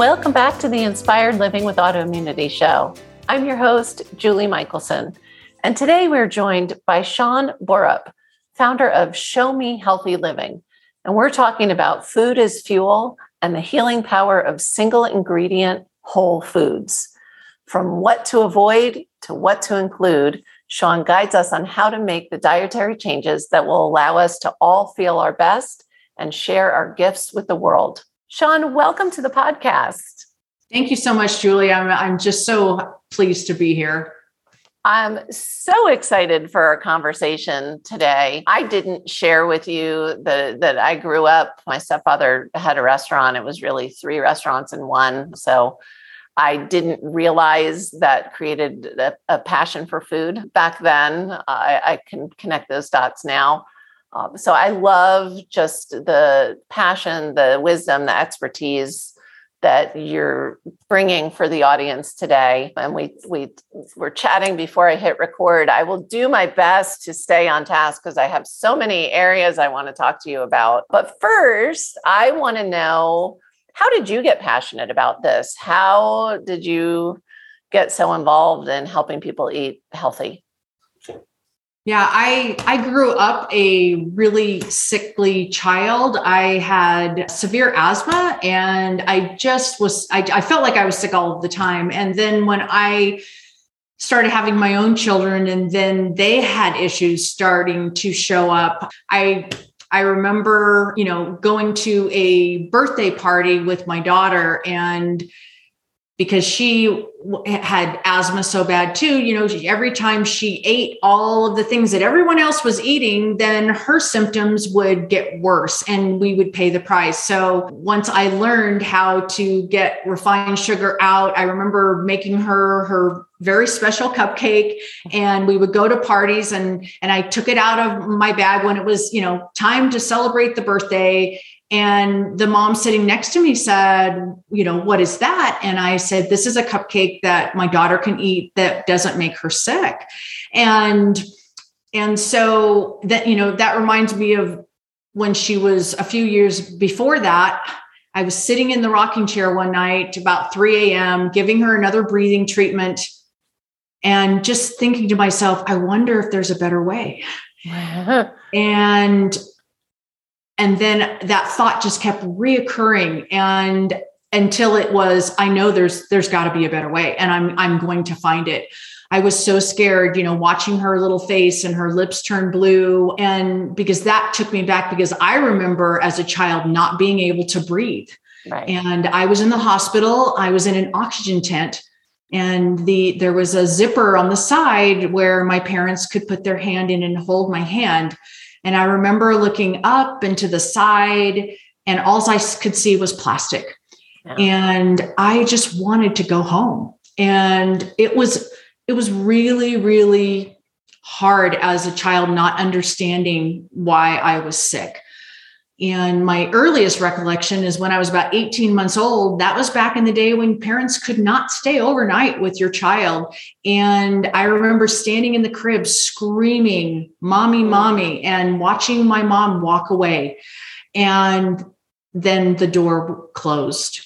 Welcome back to the Inspired Living with Autoimmunity show. I'm your host, Julie Michelson, and today we're joined by Sean Borup, founder of Show Me Healthy Living. And we're talking about food as fuel and the healing power of single ingredient whole foods. From what to avoid to what to include, Sean guides us on how to make the dietary changes that will allow us to all feel our best and share our gifts with the world. Sean, welcome to the podcast. Thank you so much, Julie. I'm, I'm just so pleased to be here. I'm so excited for our conversation today. I didn't share with you the, that I grew up, my stepfather had a restaurant. It was really three restaurants in one. So I didn't realize that created a, a passion for food back then. I, I can connect those dots now. Um, so I love just the passion, the wisdom, the expertise that you're bringing for the audience today. And we we were chatting before I hit record. I will do my best to stay on task because I have so many areas I want to talk to you about. But first, I want to know how did you get passionate about this? How did you get so involved in helping people eat healthy? Yeah, I I grew up a really sickly child. I had severe asthma and I just was I, I felt like I was sick all the time. And then when I started having my own children and then they had issues starting to show up, I I remember, you know, going to a birthday party with my daughter and because she had asthma so bad too you know every time she ate all of the things that everyone else was eating then her symptoms would get worse and we would pay the price. So once i learned how to get refined sugar out i remember making her her very special cupcake and we would go to parties and and I took it out of my bag when it was you know time to celebrate the birthday and the mom sitting next to me said, You know, what is that? And I said, This is a cupcake that my daughter can eat that doesn't make her sick. And and so that, you know, that reminds me of when she was a few years before that. I was sitting in the rocking chair one night about 3 a.m., giving her another breathing treatment and just thinking to myself, I wonder if there's a better way. and and then that thought just kept reoccurring. And until it was i know there's there's got to be a better way and i'm i'm going to find it. I was so scared you know watching her little face and her lips turn blue. And because that took me back because i remember as a child not being able to breathe. Right. and i was in the hospital i was in an oxygen tent and the there was a zipper on the side where my parents could put their hand in and hold my hand and I remember looking up and to the side, and all I could see was plastic. Yeah. And I just wanted to go home. And it was, it was really, really hard as a child not understanding why I was sick. And my earliest recollection is when I was about 18 months old. That was back in the day when parents could not stay overnight with your child. And I remember standing in the crib screaming, Mommy, Mommy, and watching my mom walk away. And then the door closed.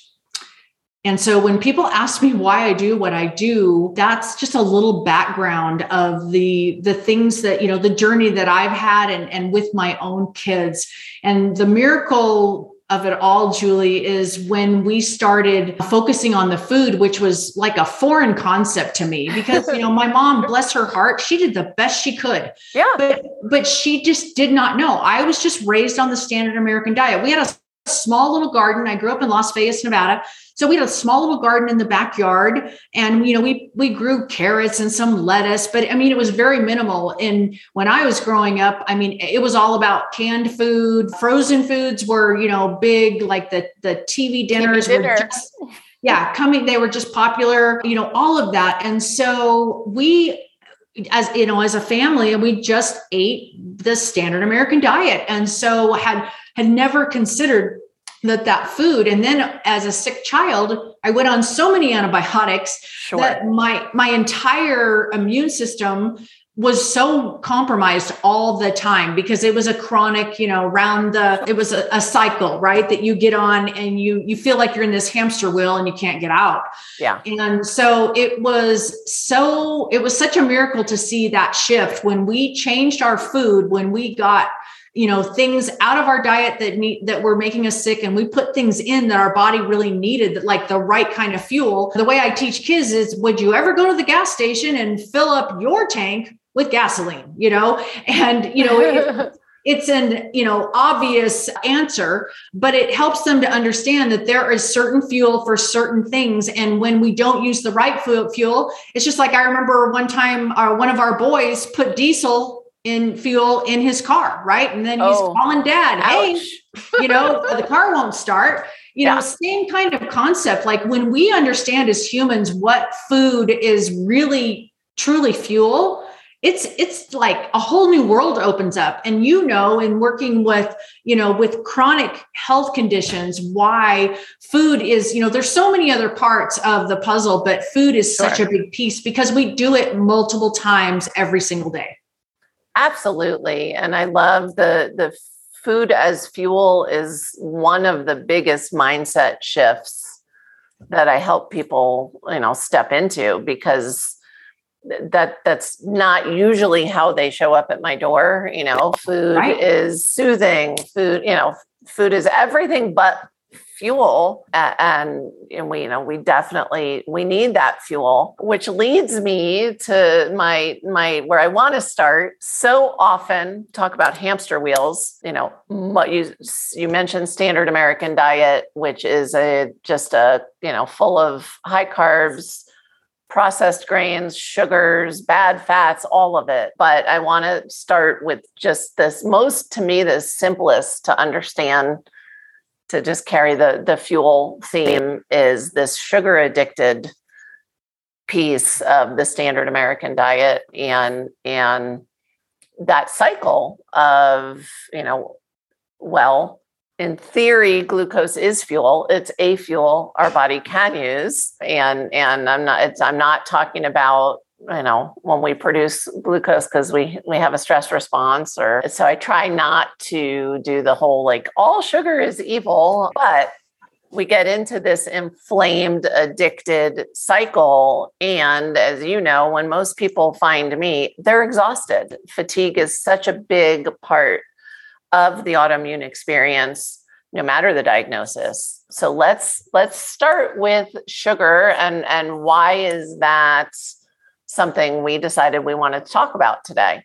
And so when people ask me why I do what I do, that's just a little background of the the things that, you know, the journey that I've had and, and with my own kids. And the miracle of it all, Julie, is when we started focusing on the food, which was like a foreign concept to me because, you know, my mom, bless her heart, she did the best she could. Yeah. But, but she just did not know. I was just raised on the standard American diet. We had a small little garden. I grew up in Las Vegas, Nevada. So we had a small little garden in the backyard and you know we we grew carrots and some lettuce but I mean it was very minimal and when I was growing up I mean it was all about canned food frozen foods were you know big like the the TV dinners TV dinner. were just yeah coming they were just popular you know all of that and so we as you know as a family and we just ate the standard american diet and so had had never considered that that food and then as a sick child i went on so many antibiotics Sure. that my my entire immune system was so compromised all the time because it was a chronic you know round the it was a, a cycle right that you get on and you you feel like you're in this hamster wheel and you can't get out. Yeah. and so it was so it was such a miracle to see that shift. When we changed our food when we got you know things out of our diet that need that were making us sick and we put things in that our body really needed that like the right kind of fuel. The way i teach kids is would you ever go to the gas station and fill up your tank with gasoline you know? And you know it, it's an you know obvious answer but it helps them to understand that there is certain fuel for certain things. And when we don't use the right fuel it's just like i remember one time our, one of our boys put diesel in fuel in his car right? And then he's Oh. calling dad hey Ouch. you know the car won't start. You know same kind of concept. Like when we understand as humans what food is really truly fuel it's it's like a whole new world opens up. And you know in working with you know with chronic health conditions why food is you know there's so many other parts of the puzzle but food is such a big piece because we do it multiple times every single day. Absolutely. And I love the the food as fuel is one of the biggest mindset shifts that I help people, you know, step into because that that's not usually how they show up at my door, you know. Food Right. is soothing, food, you know, food is everything but fuel and, and we you know we definitely we need that fuel which leads me to my my where i want to start so often talk about hamster wheels you know mm-hmm. what you you mentioned standard american diet which is a just a you know full of high carbs processed grains, sugars, bad fats, all of it. But I want to start with just this most to me the simplest to understand to just carry the the fuel theme is this sugar addicted piece of the standard American diet and and that cycle of you know well in theory glucose is fuel. It's a fuel our body can use. And and i'm not it's i'm not talking about you know when we produce glucose because we we have a stress response or so i try not to do the whole like all sugar is evil but we get into this inflamed addicted cycle. And as you know when most people find me they're exhausted. Fatigue is such a big part of the autoimmune experience no matter the diagnosis. So let's let's start with sugar and and why is that something we decided we wanted to talk about today?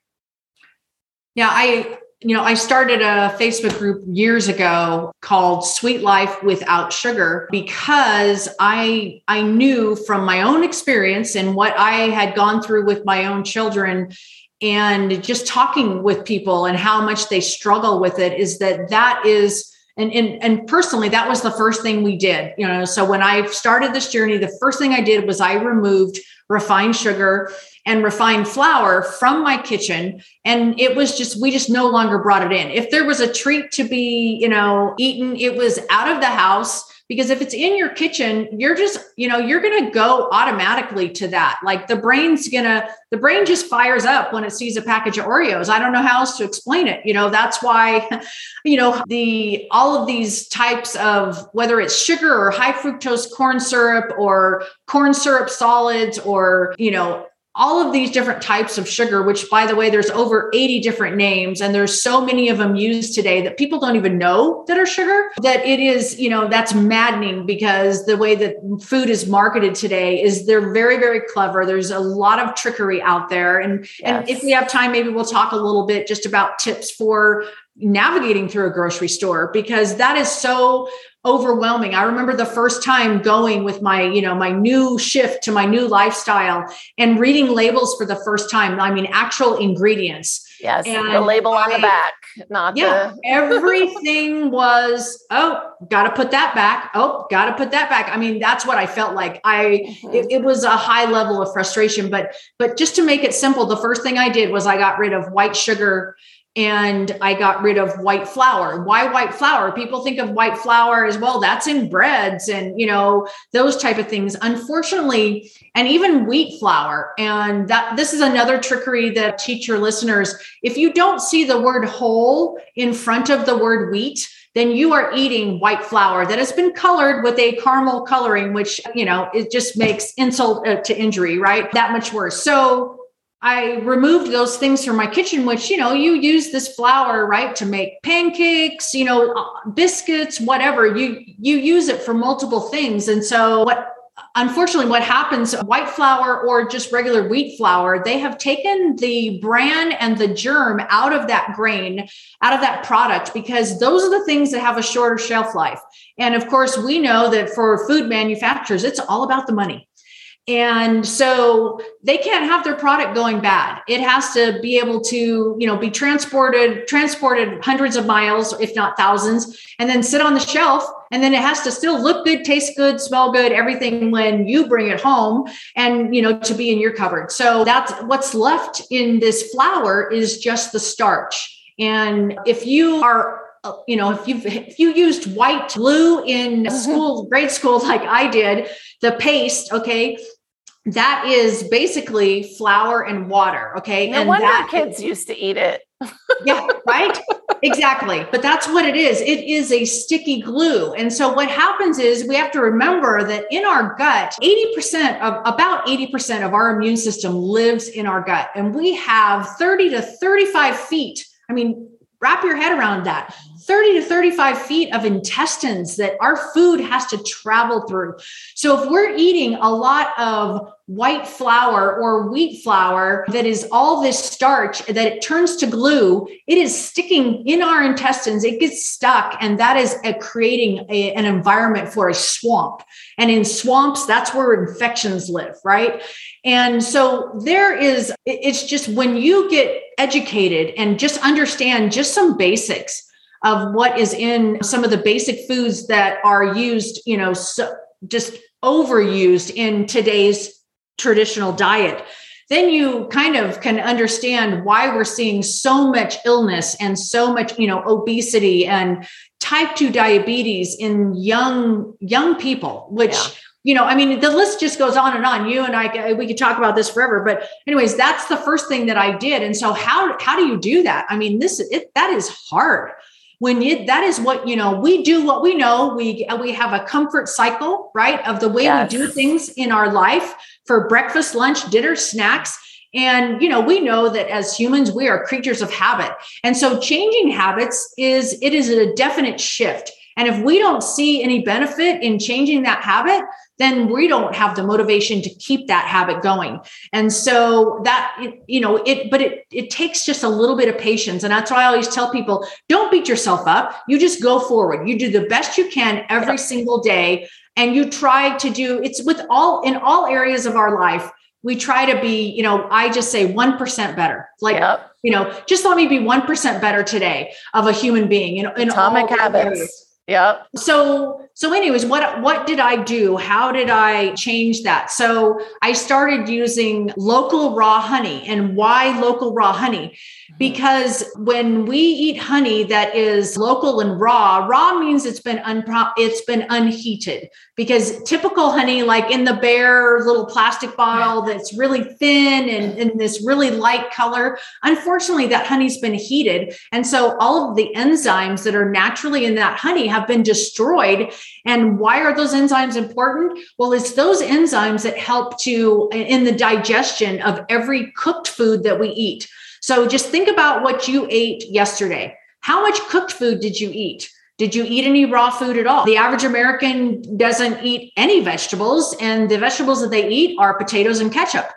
Yeah, I you know, I started a Facebook group years ago called Sweet Life Without Sugar because I I knew from my own experience and what I had gone through with my own children and just talking with people and how much they struggle with it is that that is and, and and personally that was the first thing we did you know? So when i started this journey the first thing i did was i removed refined sugar and refined flour from my kitchen. And it was just we just no longer brought it in. If there was a treat to be you know eaten it was out of the house because if it's in your kitchen you're just you know you're going to go automatically to that. Like the brain's going to the brain just fires up when it sees a package of oreos. I don't know how else to explain it. You know that's why you know the all of these types of whether it's sugar or high fructose corn syrup or corn syrup solids or you know all of these different types of sugar which by the way there's over 80 different names and there's so many of them used today that people don't even know that are sugar that it is you know that's maddening because the way that food is marketed today is they're very very clever. There's a lot of trickery out there. And and if we have time maybe we'll talk a little bit just about tips for navigating through a grocery store because that is so overwhelming. I remember the first time going with my, you know, my new shift to my new lifestyle and reading labels for the first time. I mean, actual ingredients. Yes, and the label I, on the back, not yeah, the everything was, oh, gotta put that back. Oh, gotta put that back. I mean, that's what I felt like. I mm-hmm. it, it was a high level of frustration, but but just to make it simple, the first thing I did was I got rid of white sugar and I got rid of white flour. Why white flour? People think of white flour as well. That's in breads and you know those type of things. Unfortunately, and even wheat flour. And that this is another trickery that teach your listeners. If you don't see the word whole in front of the word wheat, then you are eating white flour that has been colored with a caramel coloring, which you know it just makes insult uh, to injury, right? That much worse. So I removed those things from my kitchen, which, you know, you use this flour, right, to make pancakes, you know, uh, biscuits, whatever. You you use it for multiple things. And so what unfortunately what happens white flour or just regular wheat flour they have taken the bran and the germ out of that grain out of that product because those are the things that have a shorter shelf life and of course we know that for food manufacturers it's all about the money and so they can't have their product going bad. It has to be able to you know be transported transported hundreds of miles if not thousands and then sit on the shelf. And then it has to still look good taste good smell good everything when you bring it home and you know to be in your cupboard. So that's what's left in this flour is just the starch. And if you are you know if you if you used white glue in mm-hmm. school grade school like i did the paste okay that is basically flour and water. Okay. No and wonder that, kids used to eat it. yeah, right. Exactly. But that's what it is. It is a sticky glue. And so what happens is we have to remember that in our gut, 80% of about 80% of our immune system lives in our gut. And we have 30 to 35 feet. I mean, wrap your head around that 30 to 35 feet of intestines that our food has to travel through. So if we're eating a lot of white flour or wheat flour that is all this starch that it turns to glue, it is sticking in our intestines. It gets stuck, and that is a, creating a, an environment for a swamp. And in swamps, that's where infections live, right? And so there is, it's just when you get educated and just understand just some basics of what is in some of the basic foods that are used, you know, so just overused in today's traditional diet, then you kind of can understand why we're seeing so much illness and so much, you know, obesity and type 2 diabetes in young young people, which yeah you know, I mean, the list just goes on and on. You and I, uh, we could talk about this forever. But anyways, that's the first thing that I did. And so, how how do you do that? I mean, this it, that is hard when you that is what you know we do what we know. We uh, we have a comfort cycle right of the way yes. we do things in our life for breakfast lunch dinner snacks. And you know we know that as humans we are creatures of habit. And so changing habits is it is a definite shift. And if we don't see any benefit in changing that habit then we don't have the motivation to keep that habit going. And so that, you know, it, but it, it takes just a little bit of patience. And that's why I always tell people don't beat yourself up. You just go forward. You do the best you can every single day. And you try to do it's with all in all areas of our life we try to be, you know, I just say 1% better. Like, yep. you know, just let me be 1% better today of a human being, you know, in atomic habits. Areas. Yeah. So so anyways, what what did I do? How did I change that? So I started using local raw honey. And why local raw honey? Mm-hmm. Because when we eat honey that is local and raw, raw means it's been unpro- it's been unheated. Because typical honey like in the bear little plastic bottle that's really thin and in this really light color, unfortunately that honey's been heated and so all of the enzymes that are naturally in that honey have been destroyed. And why are those enzymes important? Well, it's those enzymes that help to in the digestion of every cooked food that we eat. So just think about what you ate yesterday. How much cooked food did you eat? Did you eat any raw food at all? The average American doesn't eat any vegetables, and the vegetables that they eat are potatoes and ketchup.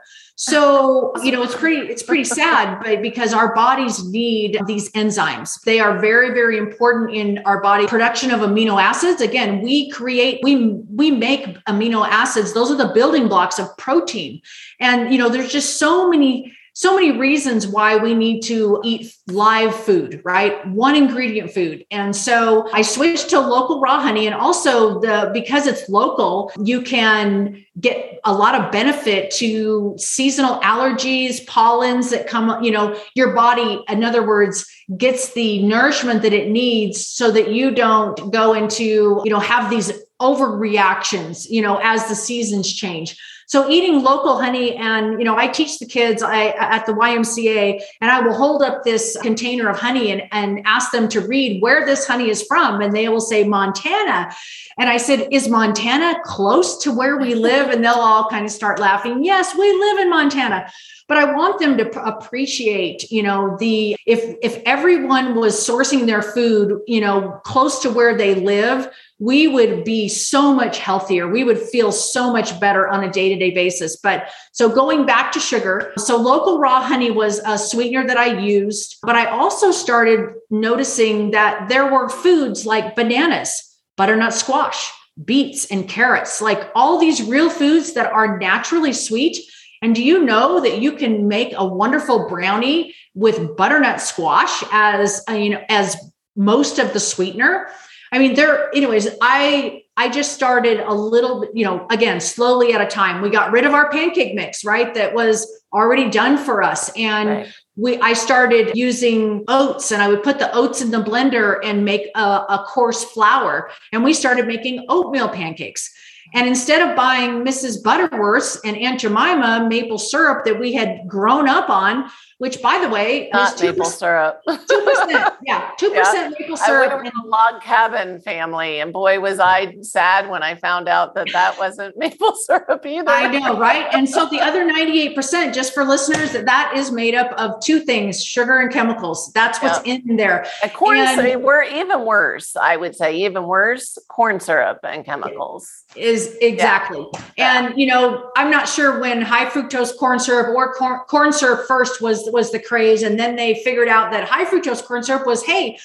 So, you know, it's pretty it's pretty sad, but because our bodies need these enzymes. They are very very important in our body production of amino acids. Again, we create we we make amino acids. Those are the building blocks of protein. And you know, there's just so many so many reasons why we need to eat live food, right? One ingredient food. And so I switched to local raw honey and also the because it's local, you can get a lot of benefit to seasonal allergies, pollens that come, you know, your body in other words gets the nourishment that it needs so that you don't go into, you know, have these overreactions, you know, as the seasons change. So eating local honey, and you know, I teach the kids I, at the YMCA, and I will hold up this container of honey and, and ask them to read where this honey is from, and they will say Montana. And I said, Is Montana close to where we live? And they'll all kind of start laughing. Yes, we live in Montana but i want them to appreciate you know the if if everyone was sourcing their food you know close to where they live we would be so much healthier. We would feel so much better on a day to day basis. But so going back to sugar, so local raw honey was a sweetener that I used, but I also started noticing that there were foods like bananas, butternut squash, beets, and carrots, like all these real foods that are naturally sweet. And do you know that you can make a wonderful brownie with butternut squash as uh, you know as most of the sweetener? I mean, there, anyways, I I just started a little bit, you know, again, slowly at a time. We got rid of our pancake mix, right? That was already done for us. And right. we I started using oats and I would put the oats in the blender and make a, a coarse flour. And we started making oatmeal pancakes. And instead of buying Mrs. Butterworth's and Aunt Jemima maple syrup that we had grown up on, which by the way, not maple syrup. Two percent, yeah, two percent maple syrup. I went in a log cabin family, and boy, was I sad when I found out that that wasn't maple syrup either. I know, right? And so the other ninety-eight percent, just for listeners, that that is made up of two things: sugar and chemicals. That's what's yep. in there. And corn and, syrup, we're even worse. I would say even worse: corn syrup and chemicals. Is exactly. Yeah. And you know, I'm not sure when high fructose corn syrup or corn, corn syrup first was was the craze. And then they figured out that high fructose corn syrup was, hey,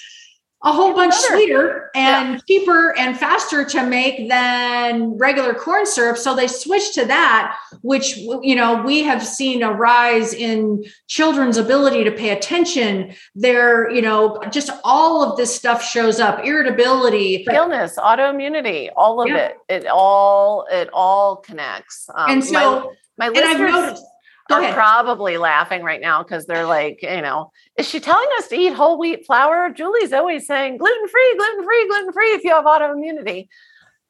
a whole bunch sweeter and yeah. cheaper and faster to make than regular corn syrup so they switched to that which you know we have seen a rise in children's ability to pay attention their you know just all of this stuff shows up irritability illness autoimmunity all of yeah. it it all it all connects um, and so my, my listeners are ahead. probably laughing right now because they're like, you know, is she telling us to eat whole wheat flour? Julie's always saying gluten free, gluten free, gluten free if you have autoimmunity.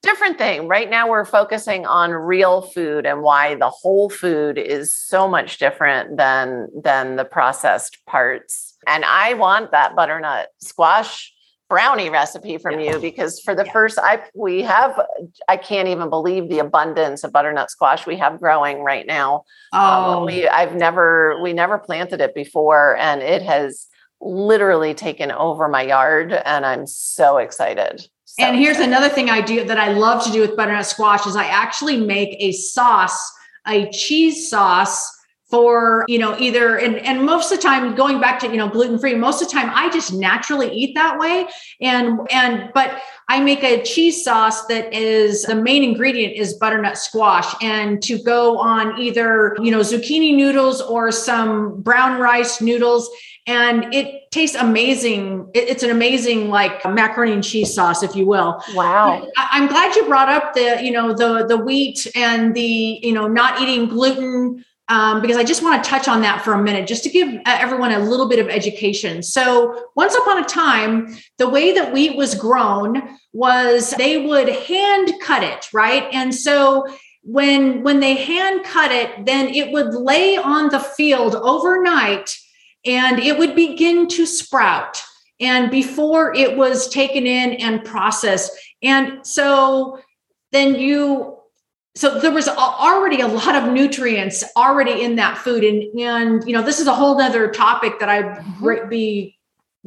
Different thing. Right now, we're focusing on real food and why the whole food is so much different than than the processed parts. And I want that butternut squash brownie recipe from yeah. you because for the yeah. first I we have I can't even believe the abundance of butternut squash we have growing right now. Um, oh, um, we I've never we never planted it before and it has literally taken over my yard and I'm so excited. So and here's excited. another thing I do that I love to do with butternut squash is I actually make a sauce, a cheese sauce for you know either and and most of the time going back to you know gluten free most of the time i just naturally eat that way and and but i make a cheese sauce that is the main ingredient is butternut squash and to go on either you know zucchini noodles or some brown rice noodles and it tastes amazing. it's an amazing like macaroni and cheese sauce, if you will. Wow! I, am glad you brought up the you know the the wheat and the you know not eating gluten um, because I just want to touch on that for a minute, just to give uh, everyone a little bit of education. So, once upon a time, the way that wheat was grown was they would hand cut it, right? And so, when when they hand cut it, then it would lay on the field overnight, and it would begin to sprout. And before it was taken in and processed, and so then you so there was already a lot of nutrients already in that food and and you know this is a whole other topic that i'd mm-hmm. be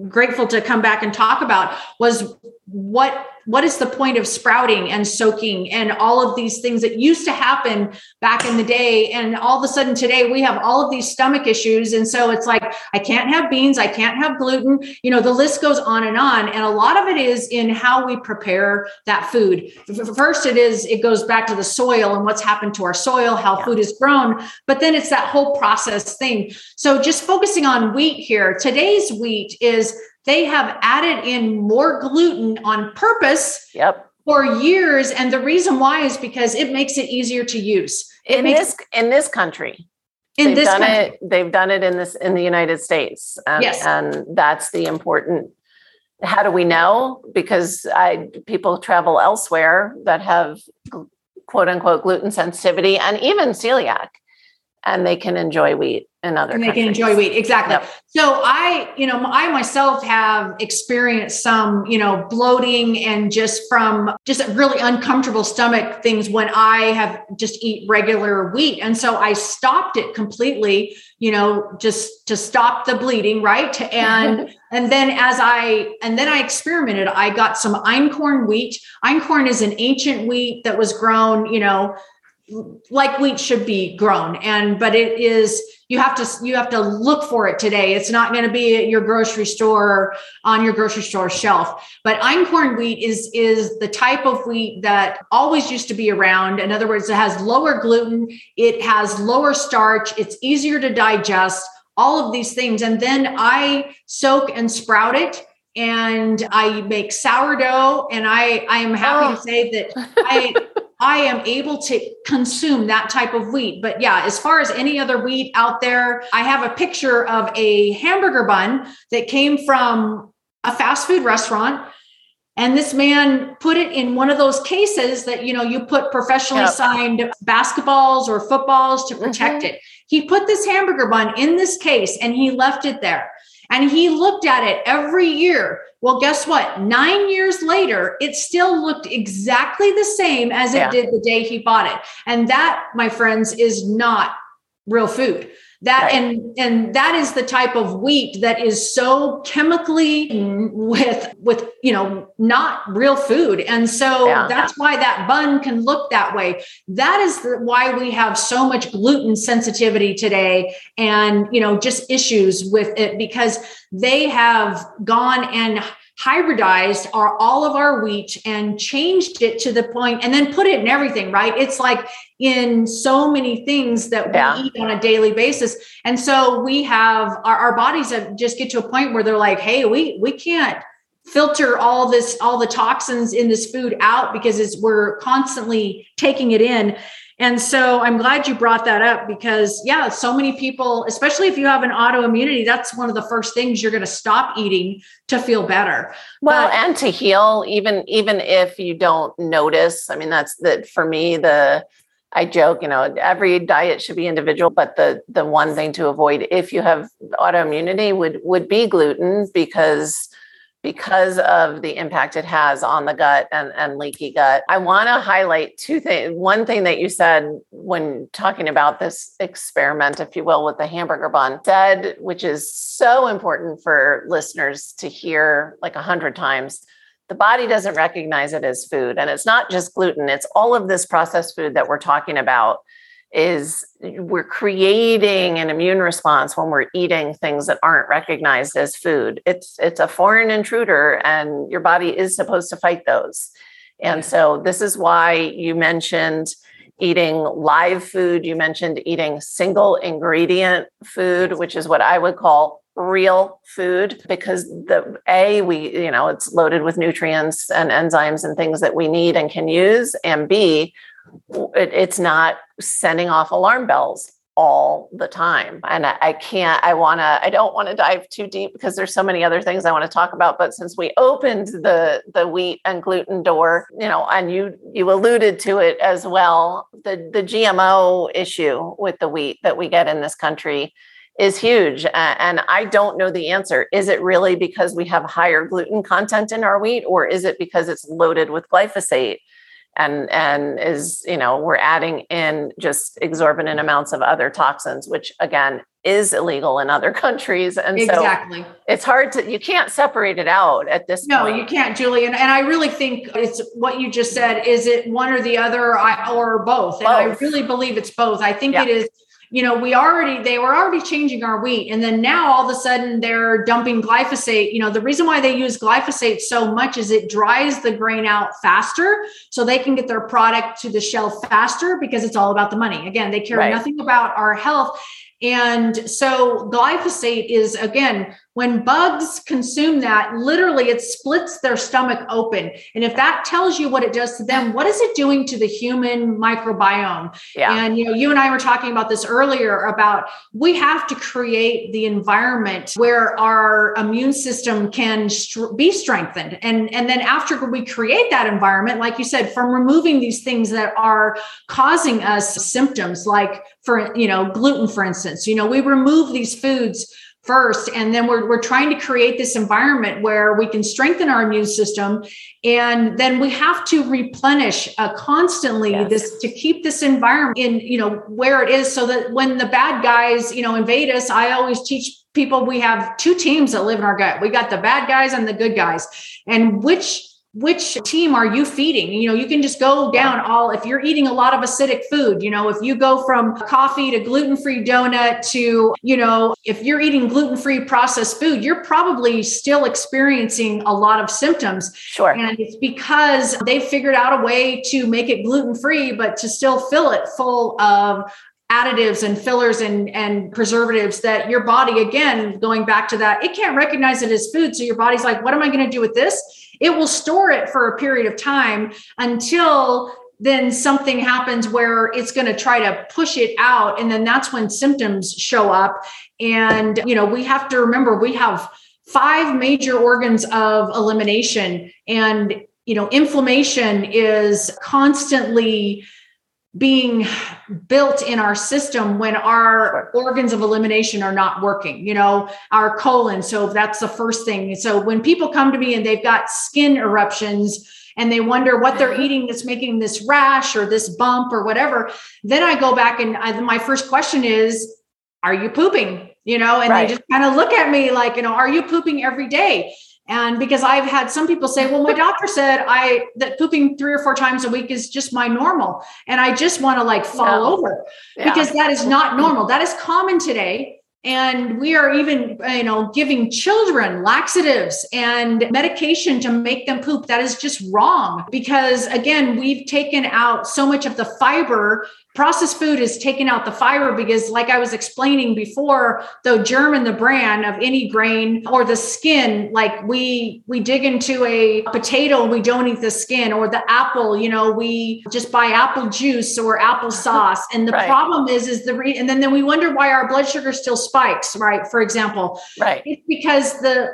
grateful to come back and talk about was what what is the point of sprouting and soaking and all of these things that used to happen back in the day? And all of a sudden today we have all of these stomach issues. And so it's like i can't have beans. I can't have gluten. You know the list goes on and on. And a lot of it is in how we prepare that food. First it is it goes back to the soil and what's happened to our soil how yeah. food is grown. But then it's that whole process thing. So just focusing on wheat here today's wheat is they have added in more gluten on purpose yep. for years. And the reason why is because it makes it easier to use. It in makes, this in this country. In they've this done country. it, they've done it in this in the United States. Um, yes. And that's the important how do we know? Because I people travel elsewhere that have quote unquote gluten sensitivity and even celiac and they can enjoy wheat in other and they countries. can enjoy wheat exactly. Yep. so i you know i myself have experienced some you know bloating and just from just really uncomfortable stomach things when i have just eat regular wheat and so i stopped it completely you know just to stop the bleeding right? And and then as i and then i experimented. I got some einkorn wheat. Einkorn is an ancient wheat that was grown you know like wheat should be grown. And but it is you have to you have to look for it today it's not going to be at your grocery store on your grocery store shelf but einkorn wheat is is the type of wheat that always used to be around in other words it has lower gluten it has lower starch it's easier to digest all of these things and then i soak and sprout it and I make sourdough. And I, I am happy oh. to say that I, I am able to consume that type of wheat. But yeah, as far as any other wheat out there, I have a picture of a hamburger bun that came from a fast food restaurant. And this man put it in one of those cases that you know you put professionally yep. signed basketballs or footballs to protect mm-hmm. it. He put this hamburger bun in this case and he left it there. And he looked at it every year. Well, guess what? Nine years later, it still looked exactly the same as it yeah. did the day he bought it. And that, my friends, is not real food that right. and and that is the type of wheat that is so chemically with with you know not real food and so yeah. that's why that bun can look that way that is the, why we have so much gluten sensitivity today and you know just issues with it because they have gone and hybridized our all of our wheat and changed it to the point and then put it in everything right? It's like in so many things that we yeah. eat on a daily basis. And so we have our, our bodies have just get to a point where they're like hey we we can't filter all this all the toxins in this food out because it's we're constantly taking it in and so I'm glad you brought that up because, yeah, so many people, especially if you have an autoimmunity, that's one of the first things you're going to stop eating to feel better. Well, but, and to heal, even even if you don't notice. I mean, that's that for me. The I joke, you know, every diet should be individual, but the the one thing to avoid if you have autoimmunity would would be gluten because because of the impact it has on the gut and, and leaky gut. I want to highlight two things. One thing that you said when talking about this experiment, if you will, with the hamburger bun, said, which is so important for listeners to hear like a hundred times. The body doesn't recognize it as food. And it's not just gluten, it's all of this processed food that we're talking about is we're creating an immune response when we're eating things that aren't recognized as food. It's it's a foreign intruder and your body is supposed to fight those. And so this is why you mentioned eating live food. You mentioned eating single ingredient food which is what i would call real food because the a we you know it's loaded with nutrients and enzymes and things that we need and can use and b it, it's not sending off alarm bells all the time. And I, I can't i want to i don't want to dive too deep because there's so many other things i want to talk about. But since we opened the the wheat and gluten door you know and you you alluded to it as well the the gmo issue with the wheat that we get in this country is huge. And i don't know the answer. Is it really because we have higher gluten content in our wheat or is it because it's loaded with glyphosate and and is you know we're adding in just exorbitant amounts of other toxins which again is illegal in other countries. And exactly. so it's hard to, you can't separate it out at this no, point. you can't, Julie. And, and I really think it's what you just said. Is it one or the other or both? And I really believe it's both. I think yeah. it is you know, we already, they were already changing our wheat. And then now all of a sudden they're dumping glyphosate. You know, the reason why they use glyphosate so much is it dries the grain out faster so they can get their product to the shelf faster because it's all about the money. Again, they care right. nothing about our health. And so glyphosate is again, when bugs consume that, literally it splits their stomach open. And if that tells you what it does to them, what is it doing to the human microbiome? Yeah. And you know, you and I were talking about this earlier about we have to create the environment where our immune system can be strengthened. And and then after we create that environment, like you said, from removing these things that are causing us symptoms like for you know gluten for instance you know we remove these foods first and then we're, we're trying to create this environment where we can strengthen our immune system and then we have to replenish uh, constantly yes. this to keep this environment in you know where it is so that when the bad guys you know invade us i always teach people we have two teams that live in our gut we got the bad guys and the good guys and which which team are you feeding? You know you can just go down all if you're eating a lot of acidic food you know if you go from coffee to gluten-free donut to you know if you're eating gluten-free processed food you're probably still experiencing a lot of symptoms. Sure. And it's because they figured out a way to make it gluten-free but to still fill it full of additives and fillers and, and preservatives that your body again going back to that it can't recognize it as food. So your body's like what am i going to do with this? It will store it for a period of time until then something happens where it's going to try to push it out. And then that's when symptoms show up. And you know we have to remember we have five major organs of elimination. And you know inflammation is constantly being built in our system when our organs of elimination are not working you know our colon. So that's the first thing. So when people come to me and they've got skin eruptions and they wonder what they're mm-hmm. eating that's making this rash or this bump or whatever then i go back and I, my first question is are you pooping? You know and right. they just kind of look at me like you know are you pooping every day and because I've had some people say, well, my doctor said I that pooping three or four times a week is just my normal. And I just want to like fall no. over yeah. because that is not normal. That is common today and we are even you know giving children laxatives and medication to make them poop that is just wrong because again we've taken out so much of the fiber processed food is taking out the fiber because like i was explaining before the germ and the bran of any grain or the skin like we we dig into a potato and we don't eat the skin or the apple you know we just buy apple juice or apple mm-hmm. sauce. And the right. problem is is the re- and then, then we wonder why our blood sugar still spikes right? For example right. it's because the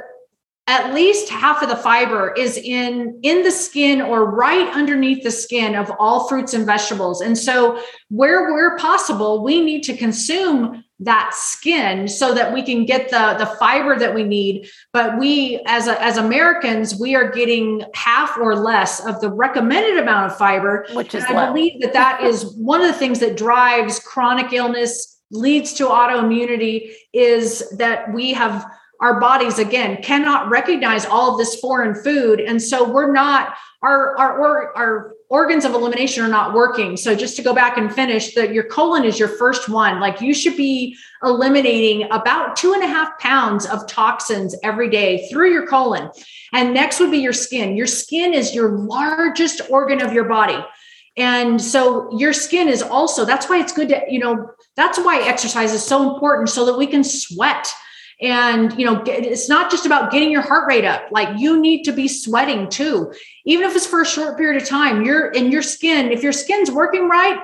at least half of the fiber is in in the skin or right underneath the skin of all fruits and vegetables. And so where we're possible we need to consume that skin so that we can get the the fiber that we need. But we as a, as americans we are getting half or less of the recommended amount of fiber. Which is i believe that that is one of the things that drives chronic illness leads to autoimmunity is that we have our bodies again cannot recognize all of this foreign food. And so we're not our our our, our organs of elimination are not working. So just to go back and finish that your colon is your first one. Like you should be eliminating about two and a half pounds of toxins every day through your colon. And next would be your skin. Your skin is your largest organ of your body. And so your skin is also that's why it's good to you know that's why exercise is so important so that we can sweat and, you know, it's not just about getting your heart rate up. Like you need to be sweating too. Even if it's for a short period of time, you're in your skin, if your skin's working right,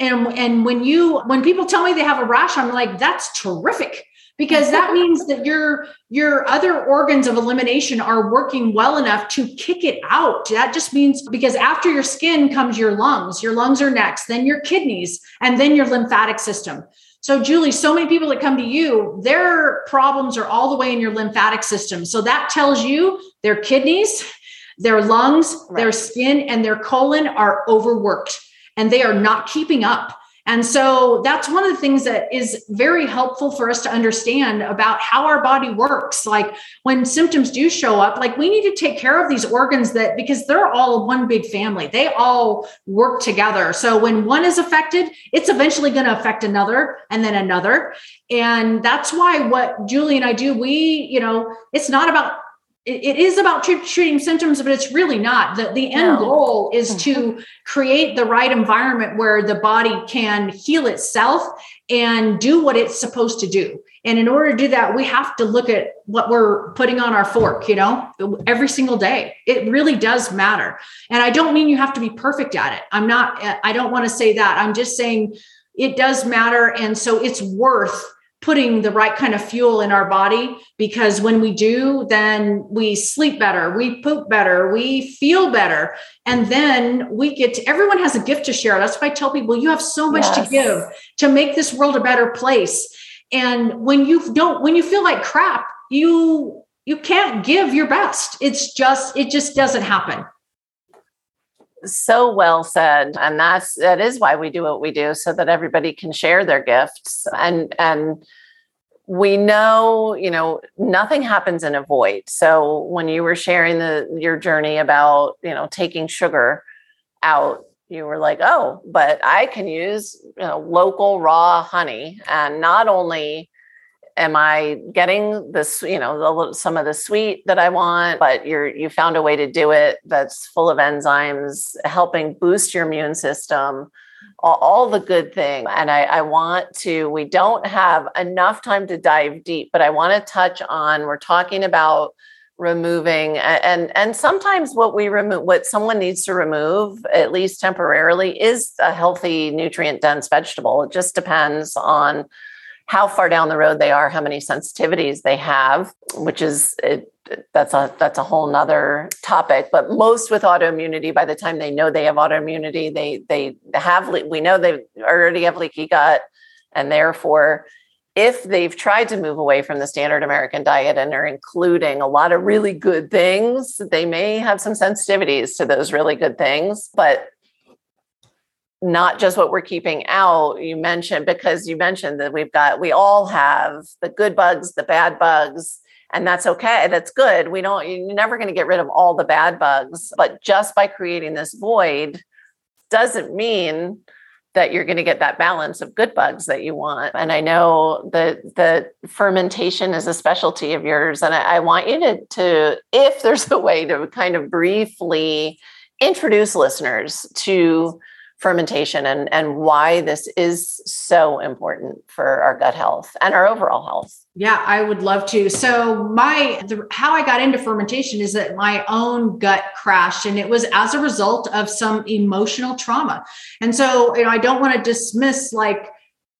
and and when you when people tell me they have a rash, I'm like, that's terrific because that means that your your other organs of elimination are working well enough to kick it out that just means because after your skin comes your lungs your lungs are next then your kidneys and then your lymphatic system so, Julie, so many people that come to you, their problems are all the way in your lymphatic system. So that tells you their kidneys, their lungs, right. their skin, and their colon are overworked and they are not keeping up. And so that's one of the things that is very helpful for us to understand about how our body works. Like when symptoms do show up, like we need to take care of these organs that because they're all one big family, they all work together. So when one is affected, it's eventually going to affect another and then another. And that's why what Julie and I do, we, you know, it's not about it is about treating symptoms, but it's really not. The, the end no. goal is to mm-hmm. create the right environment where the body can heal itself and do what it's supposed to do. And in order to do that, we have to look at what we're putting on our fork, you know, every single day. It really does matter. And I don't mean you have to be perfect at it. I'm not, I don't want to say that. I'm just saying it does matter. And so it's worth putting the right kind of fuel in our body because when we do then we sleep better we poop better we feel better. And then we get to, everyone has a gift to share. That's why i tell people you have so much yes. to give to make this world a better place. And when you don't when you feel like crap you you can't give your best. It's just it just doesn't happen so well said and that's that is why we do what we do so that everybody can share their gifts and and we know you know nothing happens in a void. So when you were sharing the your journey about you know taking sugar out you were like oh but i can use you know, local raw honey and not only am i getting this you know the, some of the sweet that i want but you're you found a way to do it that's full of enzymes helping boost your immune system all, all the good things and I, I want to we don't have enough time to dive deep but i want to touch on we're talking about removing and and sometimes what we remove what someone needs to remove at least temporarily is a healthy nutrient dense vegetable. It just depends on how far down the road they are, how many sensitivities they have, which is it, that's a that's a whole nother topic. But most with autoimmunity, by the time they know they have autoimmunity, they they have we know they already have leaky gut, and therefore, if they've tried to move away from the standard American diet and are including a lot of really good things, they may have some sensitivities to those really good things. But not just what we're keeping out you mentioned because you mentioned that we've got we all have the good bugs the bad bugs and that's okay that's good. We don't you're never going to get rid of all the bad bugs but just by creating this void doesn't mean that you're going to get that balance of good bugs that you want. And i know that the fermentation is a specialty of yours and I, I want you to to if there's a way to kind of briefly introduce listeners to fermentation and, and why this is so important for our gut health and our overall health. Yeah, I would love to. So my the, how I got into fermentation is that my own gut crashed and it was as a result of some emotional trauma. And so, you know, I don't want to dismiss like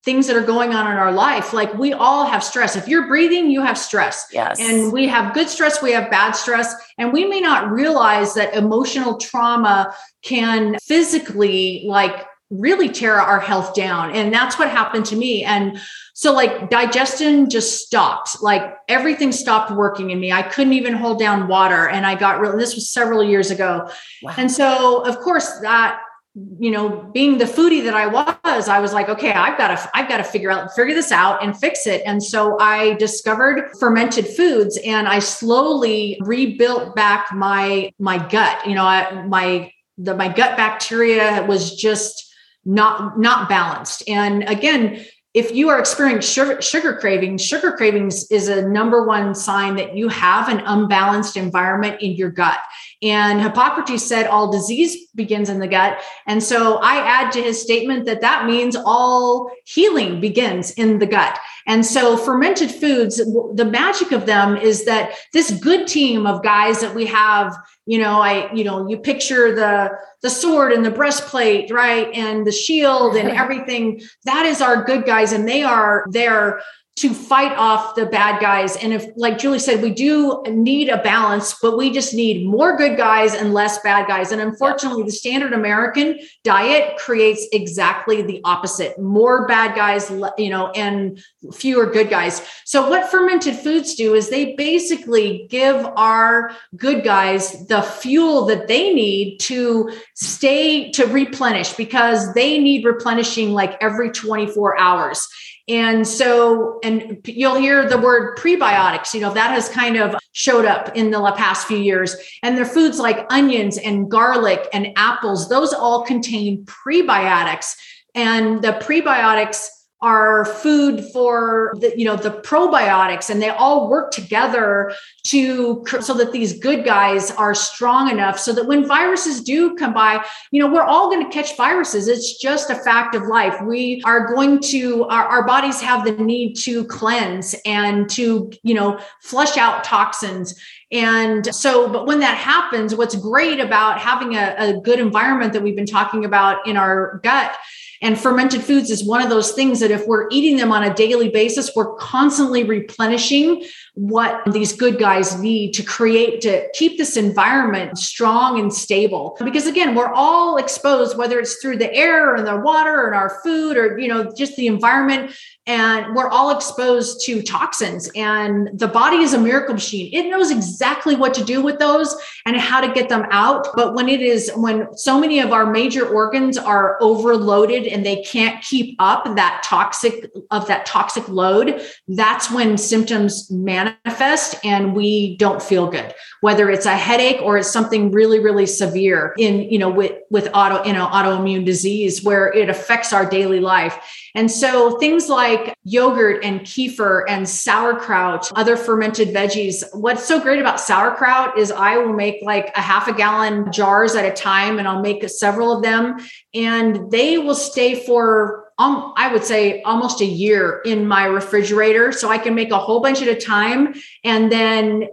things that are going on in our life. Like we all have stress. If you're breathing, you have stress. Yes. And we have good stress, we have bad stress. And we may not realize that emotional trauma can physically like really tear our health down. And that's what happened to me. And so like digestion just stopped. Like everything stopped working in me. I couldn't even hold down water. And I got real this was several years ago. Wow. And so of course that you know, being the foodie that I was, I was like, okay, I've got to, I've got to figure out, figure this out and fix it. And so I discovered fermented foods and I slowly rebuilt back my, my gut, you know, I, my, the, my gut bacteria was just not, not balanced. And again, if you are experiencing sugar, sugar cravings, sugar cravings is a number one sign that you have an unbalanced environment in your gut. And Hippocrates said all disease begins in the gut. And so I add to his statement that that means all healing begins in the gut. And so fermented foods, the magic of them is that this good team of guys that we have, you know, I, you know, you picture the the sword and the breastplate, right? And the shield and everything. That is our good guys. And they are there to fight off the bad guys. And if, like Julie said, we do need a balance, but we just need more good guys and less bad guys. And unfortunately, the standard American diet creates exactly the opposite more bad guys, you know, and fewer good guys. So, what fermented foods do is they basically give our good guys the fuel that they need to stay to replenish because they need replenishing like every 24 hours. And so, and you'll hear the word prebiotics, you know, that has kind of showed up in the past few years. And they're foods like onions and garlic and apples, those all contain prebiotics. And the prebiotics are food for the you know the probiotics and they all work together to so that these good guys are strong enough so that when viruses do come by you know we're all going to catch viruses. It's just a fact of life. We are going to our, our bodies have the need to cleanse and to you know flush out toxins. And so, but when that happens, what's great about having a, a, good environment that we've been talking about in our gut and fermented foods is one of those things that if we're eating them on a daily basis, we're constantly replenishing what these good guys need to create to keep this environment strong and stable. Because again, we're all exposed, whether it's through the air and the water and our food or, you know, just the environment and we're all exposed to toxins and the body is a miracle machine. It knows exactly what to do with those and how to get them out but when it is when so many of our major organs are overloaded and they can't keep up that toxic of that toxic load that's when symptoms manifest and we don't feel good. Whether it's a headache or it's something really really severe in you know with with auto you know autoimmune disease where it affects our daily life and so things like yogurt and kefir and sauerkraut, other fermented veggies. What's so great about sauerkraut is I will make like a half a gallon jars at a time and I'll make several of them and they will stay for um, I would say almost a year in my refrigerator. So I can make a whole bunch at a time and then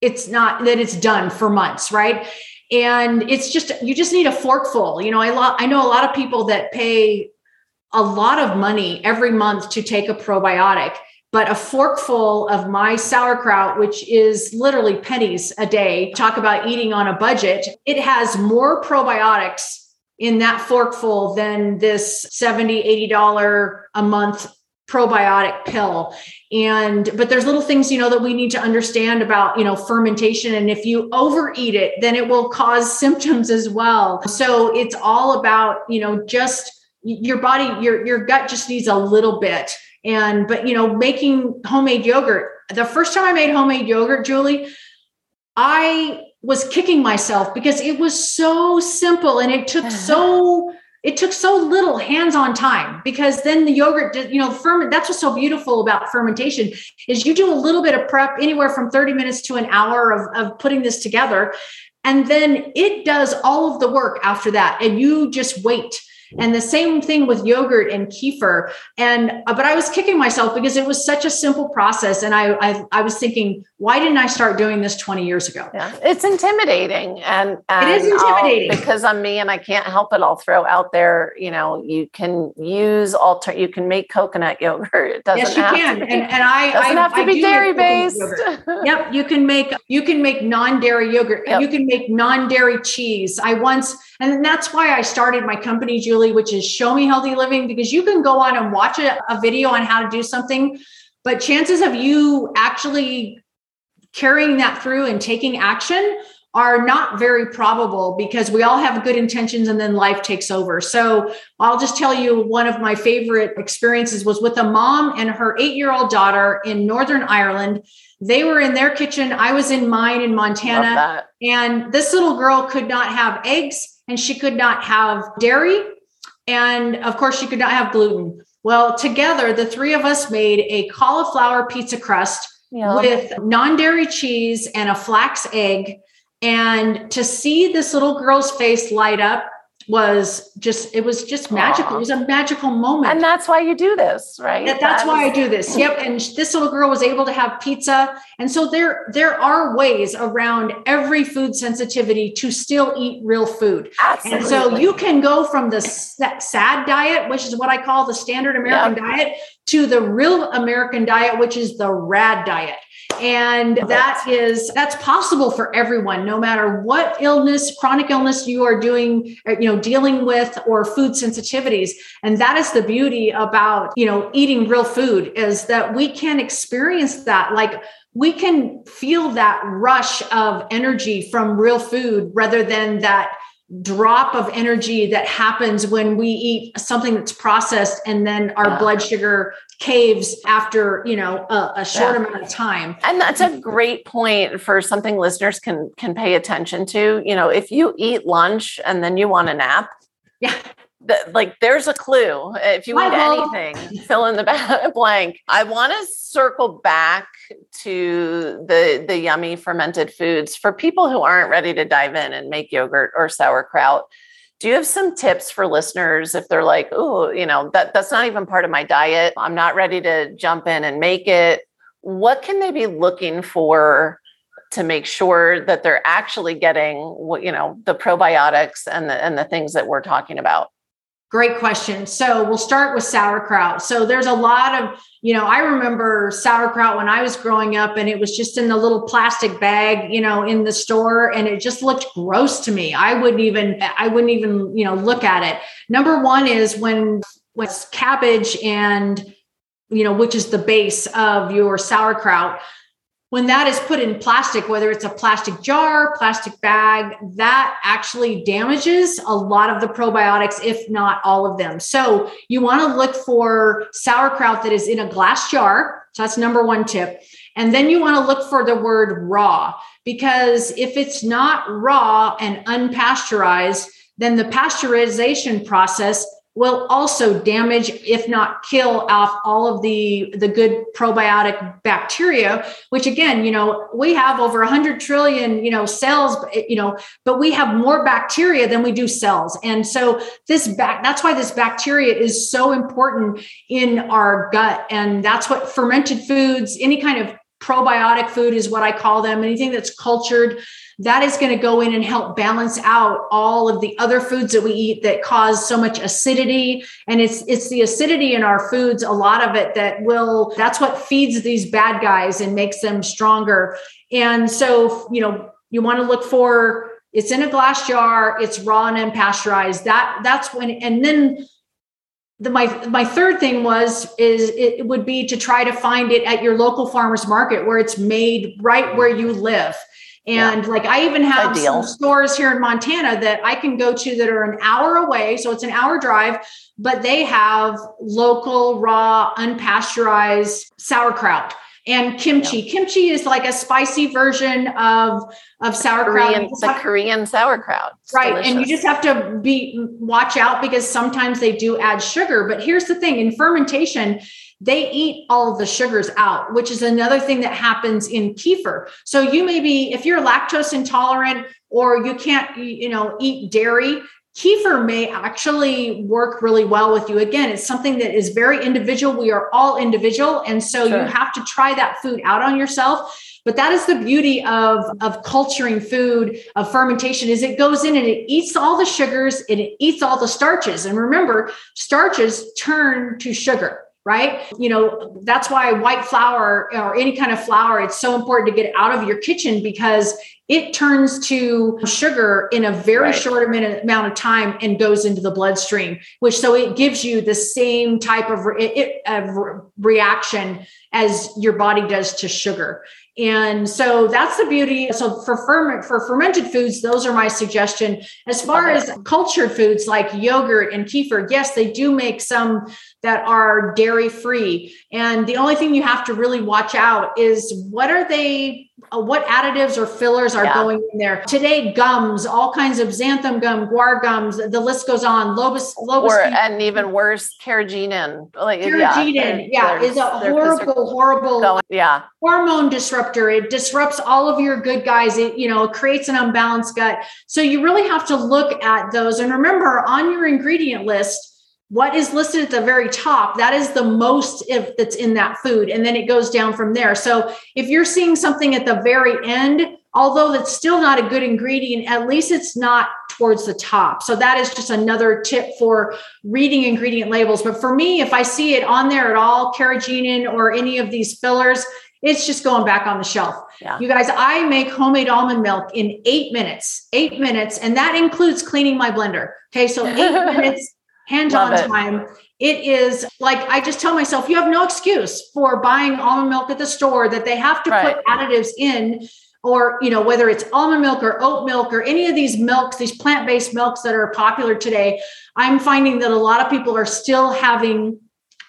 it's not that it's done for months, right? And it's just you just need a forkful. You know, I lo- I know a lot of people that pay a lot of money every month to take a probiotic but a forkful of my sauerkraut, which is literally pennies a day, talk about eating on a budget, it has more probiotics in that forkful than this $70, $80 a month probiotic pill. And but there's little things you know that we need to understand about you know fermentation and if you overeat it then it will cause symptoms as well. So it's all about you know just your body your your gut just needs a little bit. And but you know making homemade yogurt the first time i made homemade yogurt julie i was kicking myself because it was so simple and it took uh-huh. so it took so little hands-on time because then the yogurt did you know ferment that's what's so beautiful about fermentation is you do a little bit of prep anywhere from 30 minutes to an hour of, of putting this together. And then it does all of the work after that and you just wait and the same thing with yogurt and kefir. And uh, but I was kicking myself because it was such a simple process. And I I, I was thinking, why didn't I start doing this 20 years ago? Yeah, it's intimidating. And, and it is um, intimidating I'll, because I'm me and I can't help it. I'll throw out there, you know, you can use alter you can make coconut yogurt. It doesn't yes, you have can. to be, and, and I doesn't I, have to I be dairy based. yep. You can make you can make non-dairy yogurt. Yep. You can make non-dairy cheese. I once and that's why I started my company, Julie, which is Show Me Healthy Living, because you can go on and watch a, a video on how to do something, but chances of you actually carrying that through and taking action are not very probable because we all have good intentions and then life takes over. So I'll just tell you one of my favorite experiences was with a mom and her eight year old daughter in Northern Ireland. They were in their kitchen. I was in mine in Montana. And this little girl could not have eggs and she could not have dairy. And of course, she could not have gluten. Well, together, the three of us made a cauliflower pizza crust yeah. with non dairy cheese and a flax egg. And to see this little girl's face light up, was just it was just magical. Aww. It was a magical moment. And that's why you do this, right? That, that's that why is- I do this. Yep. And this little girl was able to have pizza. And so there there are ways around every food sensitivity to still eat real food. Absolutely. And so you can go from the sad diet, which is what I call the standard American yep. diet, to the real American diet, which is the rad diet and that is that's possible for everyone no matter what illness chronic illness you are doing uh, you know dealing with or food sensitivities. And that is the beauty about you know eating real food is that we can experience that. Like we can feel that rush of energy from real food rather than that drop of energy that happens when we eat something that's processed and then our blood sugar caves after you know a, a short yeah. amount of time. And that's a great point for something listeners can can pay attention to. You know if you eat lunch and then you want a nap yeah. like there's a clue. If you eat anything fill in the blank. I want to circle back to the the yummy fermented foods for people who aren't ready to dive in and make yogurt or sauerkraut do you have some tips for listeners if they're like oh you know that that's not even part of my diet. I'm not ready to jump in and make it. What can they be looking for to make sure that they're actually getting you know the probiotics and the and the things that we're talking about Great question. So we'll start with sauerkraut. So there's a lot of, you know, I remember sauerkraut when I was growing up and it was just in the little plastic bag, you know, in the store and it just looked gross to me. I wouldn't even I wouldn't even, you know, look at it. Number 1 is when when cabbage and you know, which is the base of your sauerkraut when that is put in plastic, whether it's a plastic jar, plastic bag, that actually damages a lot of the probiotics, if not all of them. So you want to look for sauerkraut that is in a glass jar. So that's number one tip. And then you want to look for the word raw, because if it's not raw and unpasteurized, then the pasteurization process will also damage if not kill off all of the the good probiotic bacteria which again you know we have over 100 trillion you know cells you know but we have more bacteria than we do cells. And so this back that's why this bacteria is so important in our gut. And that's what fermented foods any kind of probiotic food is what i call them. Anything that's cultured that is going to go in and help balance out all of the other foods that we eat that cause so much acidity. And it's it's the acidity in our foods a lot of it that will that's what feeds these bad guys and makes them stronger. And so you know you want to look for it's in a glass jar it's raw and unpasteurized. That that's when and then the my my third thing was is it would be to try to find it at your local farmers market where it's made right where you live and yeah. like I even have Ideal. some stores here in Montana that I can go to that are an hour away. So it's an hour drive, but they have local, raw, unpasteurized sauerkraut and kimchi. Yeah. Kimchi is like a spicy version of of sauerkraut. Korean, the have, Korean sauerkraut. It's right, delicious. and you just have to be watch out because sometimes they do add sugar. But here's the thing: in fermentation, they eat all of the sugars out, which is another thing that happens in kefir. So you may be, if you're lactose intolerant or you can't, you know, eat dairy, kefir may actually work really well with you. Again, it's something that is very individual. We are all individual. And so sure. you have to try that food out on yourself. But that is the beauty of, of culturing food, of fermentation, is it goes in and it eats all the sugars and it eats all the starches. And remember, starches turn to sugar right? You know, that's why white flour or any kind of flour, it's so important to get out of your kitchen because it turns to sugar in a very right. short amount of time and goes into the bloodstream, which so it gives you the same type of, re- of reaction as your body does to sugar. And so that's the beauty. So for ferment for fermented foods, those are my suggestion. As far as cultured foods like yogurt and kefir, yes, they do make some that are dairy free. And the only thing you have to really watch out is what are they uh, what additives or fillers are yeah. going in there. Today, gums, all kinds of xanthan gum, guar gums, the list goes on. Lobus, lobus or, and even worse, carrageenan. Like, carrageenan, yeah, yeah is a horrible, horrible going, yeah. hormone disruptor. It disrupts all of your good guys. It, you know, creates an unbalanced gut. So you really have to look at those. And remember, on your ingredient list, what is listed at the very top that is the most if that's in that food and then it goes down from there so if you're seeing something at the very end although that's still not a good ingredient at least it's not towards the top so that is just another tip for reading ingredient labels but for me if i see it on there at all carrageenan or any of these fillers it's just going back on the shelf. Yeah. You guys, I make homemade almond milk in eight minutes, eight minutes, and that includes cleaning my blender. Okay, so eight minutes hands on time. It is like I just tell myself, you have no excuse for buying almond milk at the store that they have to right. put additives in or you know whether it's almond milk or oat milk or any of these milks these plant-based milks that are popular today i'm finding that a lot of people are still having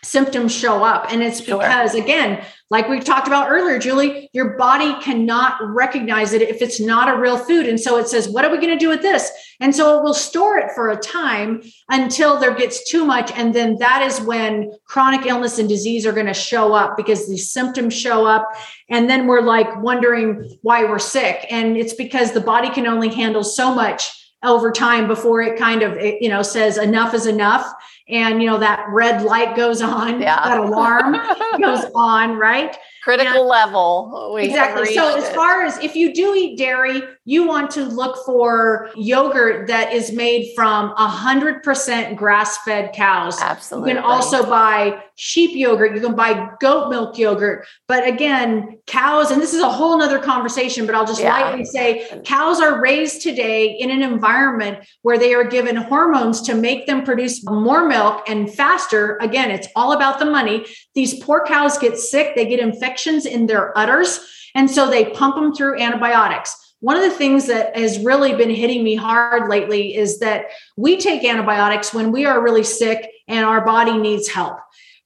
symptoms show up. And it's because, sure. again, like we talked about earlier, Julie, your body cannot recognize it if it's not a real food. And so it says, what are we going to do with this? And so it will store it for a time until there gets too much. And then that is when chronic illness and disease are going to show up because these symptoms show up. And then we're like wondering why we're sick. And it's because the body can only handle so much over time before it kind of you know says enough is enough and you know that red light goes on yeah. that alarm goes on right critical and, level exactly. So as far as if you do eat dairy you want to look for yogurt that is made from 100% grass-fed cows. Absolutely you can also buy sheep yogurt you can buy goat milk yogurt but again cows and this is a whole nother conversation but i'll just yeah. lightly say cows are raised today in an environment where they are given hormones to make them produce more milk and faster. Again it's all about the money these poor cows get sick they get infections in their udders and so they pump them through antibiotics one of the things that has really been hitting me hard lately is that we take antibiotics when we are really sick and our body needs help.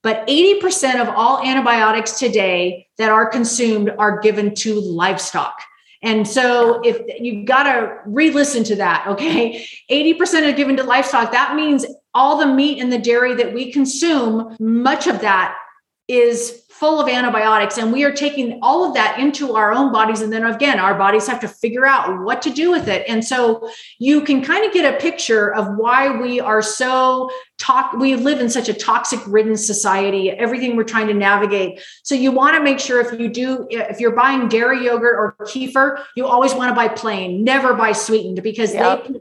But 80% of all antibiotics today that are consumed are given to livestock. And so if you've got to re-listen to that, okay? 80% are given to livestock. That means all the meat and the dairy that we consume, much of that is full of antibiotics and we are taking all of that into our own bodies. And then again our bodies have to figure out what to do with it. And so you can kind of get a picture of why we are so talk we live in such a toxic ridden society everything we're trying to navigate. So you want to make sure if you do if you're buying dairy yogurt or kefir you always want to buy plain never buy sweetened because yep. they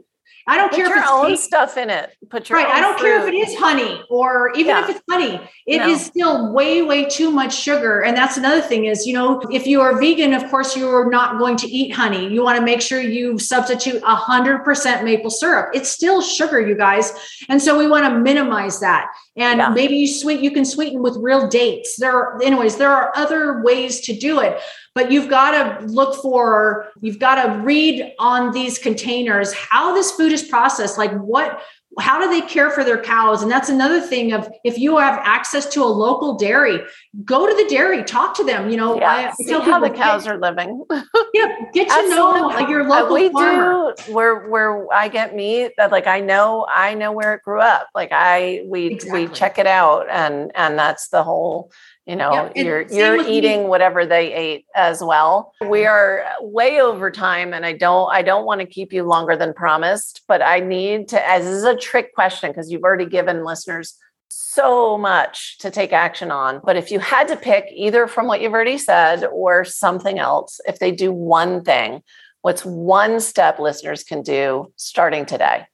I don't Put care your if it's own stuff in it. Put your right. I don't fruit. care if it is honey or even yeah. if it's honey. It no. is still way, way too much sugar. And that's another thing is, you know, if you are vegan, of course, you're not going to eat honey. You want to make sure you substitute a hundred percent maple syrup. It's still sugar, you guys. And so we want to minimize that. And yeah. maybe you sweet, you can sweeten with real dates. There are, anyways, there are other ways to do it but you've got to look for you've got to read on these containers how this food is processed like what how do they care for their cows and that's another thing of if you have access to a local dairy go to the dairy talk to them you know yeah, I, see how the cows get, are living yeah get to know your uh, local we farmer. do where where i get meat that like i know i know where it grew up like i we exactly. we check it out and and that's the whole you know you're you're eating me. whatever they ate as well. We are way over time and i don't i don't want to keep you longer than promised but i need to as this is a trick question because you've already given listeners so much to take action on but if you had to pick either from what you've already said or something else if they do one thing what's one step listeners can do starting today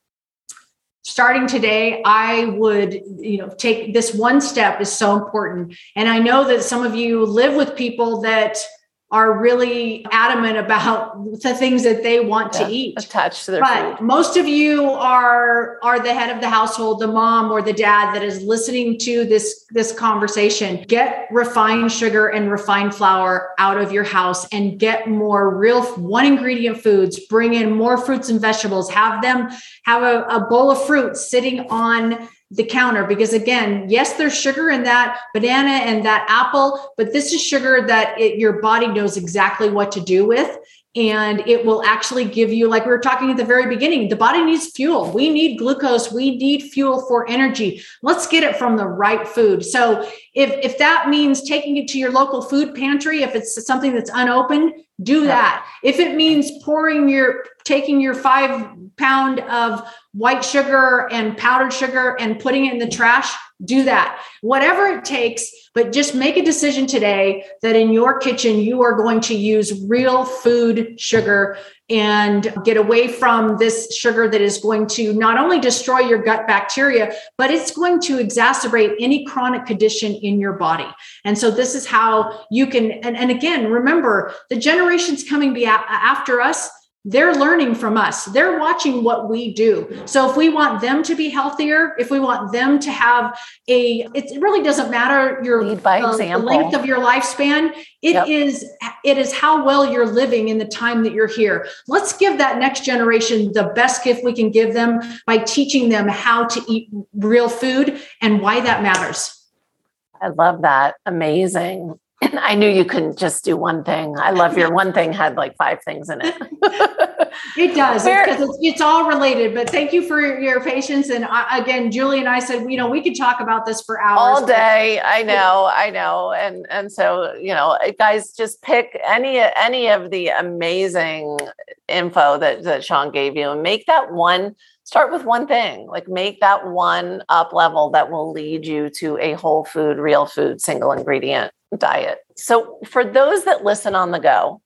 starting today i would you know take this one step is so important. And i know that some of you live with people that are really adamant about the things that they want yeah, to eat. attached to their but food. most of you are are the head of the household the mom or the dad that is listening to this this conversation. Get refined sugar and refined flour out of your house and get more real one ingredient foods. Bring in more fruits and vegetables. Have them have a, a bowl of fruit sitting on the counter because again yes there's sugar in that banana and that apple but this is sugar that it, your body knows exactly what to do with and it will actually give you like we were talking at the very beginning the body needs fuel. We need glucose. We need fuel for energy. Let's get it from the right food. So if if that means taking it to your local food pantry if it's something that's unopened do that. If it means pouring your taking your five pound of white sugar and powdered sugar and putting it in the trash, do that. Whatever it takes, but just make a decision today that in your kitchen you are going to use real food sugar and get away from this sugar that is going to not only destroy your gut bacteria, but it's going to exacerbate any chronic condition in your body. And so this is how you can, and, and again, remember the generations coming be after us they're learning from us. They're watching what we do. So if we want them to be healthier, if we want them to have a, it really doesn't matter your Lead by uh, length of your lifespan. It yep. is it is how well you're living in the time that you're here. Let's give that next generation the best gift we can give them by teaching them how to eat real food and why that matters. I love that. Amazing. I knew you couldn't just do one thing. I love your one thing had like five things in it. it does because it's, it's, all related. But thank you for your patience. And I, again, Julie and I said, you know, we could talk about this for hours all day. I know, I know, and and so you know, uh, guys, just pick any any of the amazing info that that Sean gave you and make that one start with one thing like make that one up level that will lead you to a whole food real food single ingredient diet. So for those that listen on the go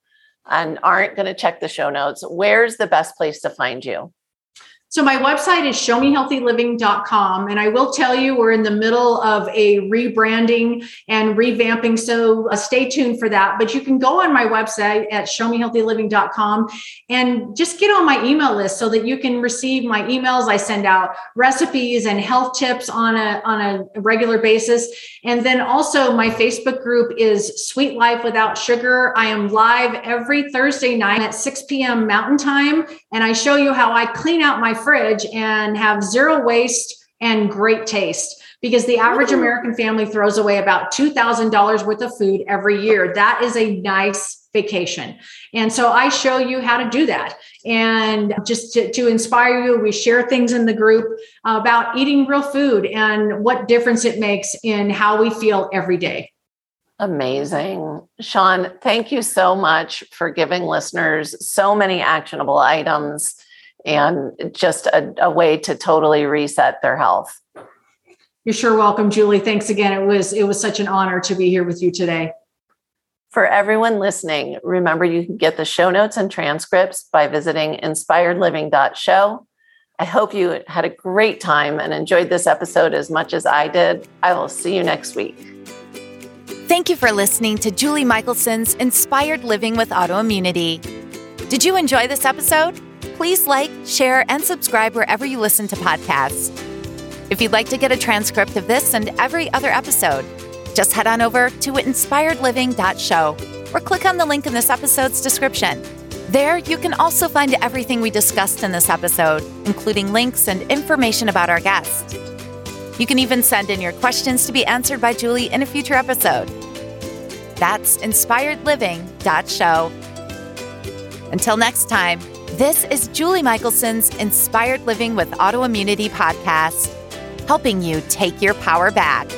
and aren't going to check the show notes where's the best place to find you so my website is showmehealthyliving.com. And I will tell you, we're in the middle of a rebranding and revamping. So uh, stay tuned for that. But you can go on my website at showmehealthyliving.com and just get on my email list so that you can receive my emails. I send out recipes and health tips on a, on a regular basis. And then also my Facebook group is Sweet Life Without Sugar. I am live every Thursday night at 6 p.m. Mountain Time. And I show you how I clean out my fridge and have zero waste and great taste because the average mm. American family throws away about $2,000 worth of food every year. That is a nice vacation. And so I show you how to do that. And just to, to inspire you, we share things in the group about eating real food and what difference it makes in how we feel every day. Amazing. Sean, thank you so much for giving listeners so many actionable items and just a, a way to totally reset their health. You're sure welcome, Julie. Thanks again. It was it was such an honor to be here with you today. For everyone listening, remember you can get the show notes and transcripts by visiting inspiredliving.show. I hope you had a great time and enjoyed this episode as much as I did. I will see you next week. Thank you for listening to Julie Michelson's Inspired Living with Autoimmunity. Did you enjoy this episode? Please like, share, and subscribe wherever you listen to podcasts. If you'd like to get a transcript of this and every other episode, just head on over to inspiredliving.show or click on the link in this episode's description. There, you can also find everything we discussed in this episode, including links and information about our guest. You can even send in your questions to be answered by Julie in a future episode. That's inspiredliving.show. Until next time, this is Julie Michelson's Inspired Living with Autoimmunity podcast, helping you take your power back.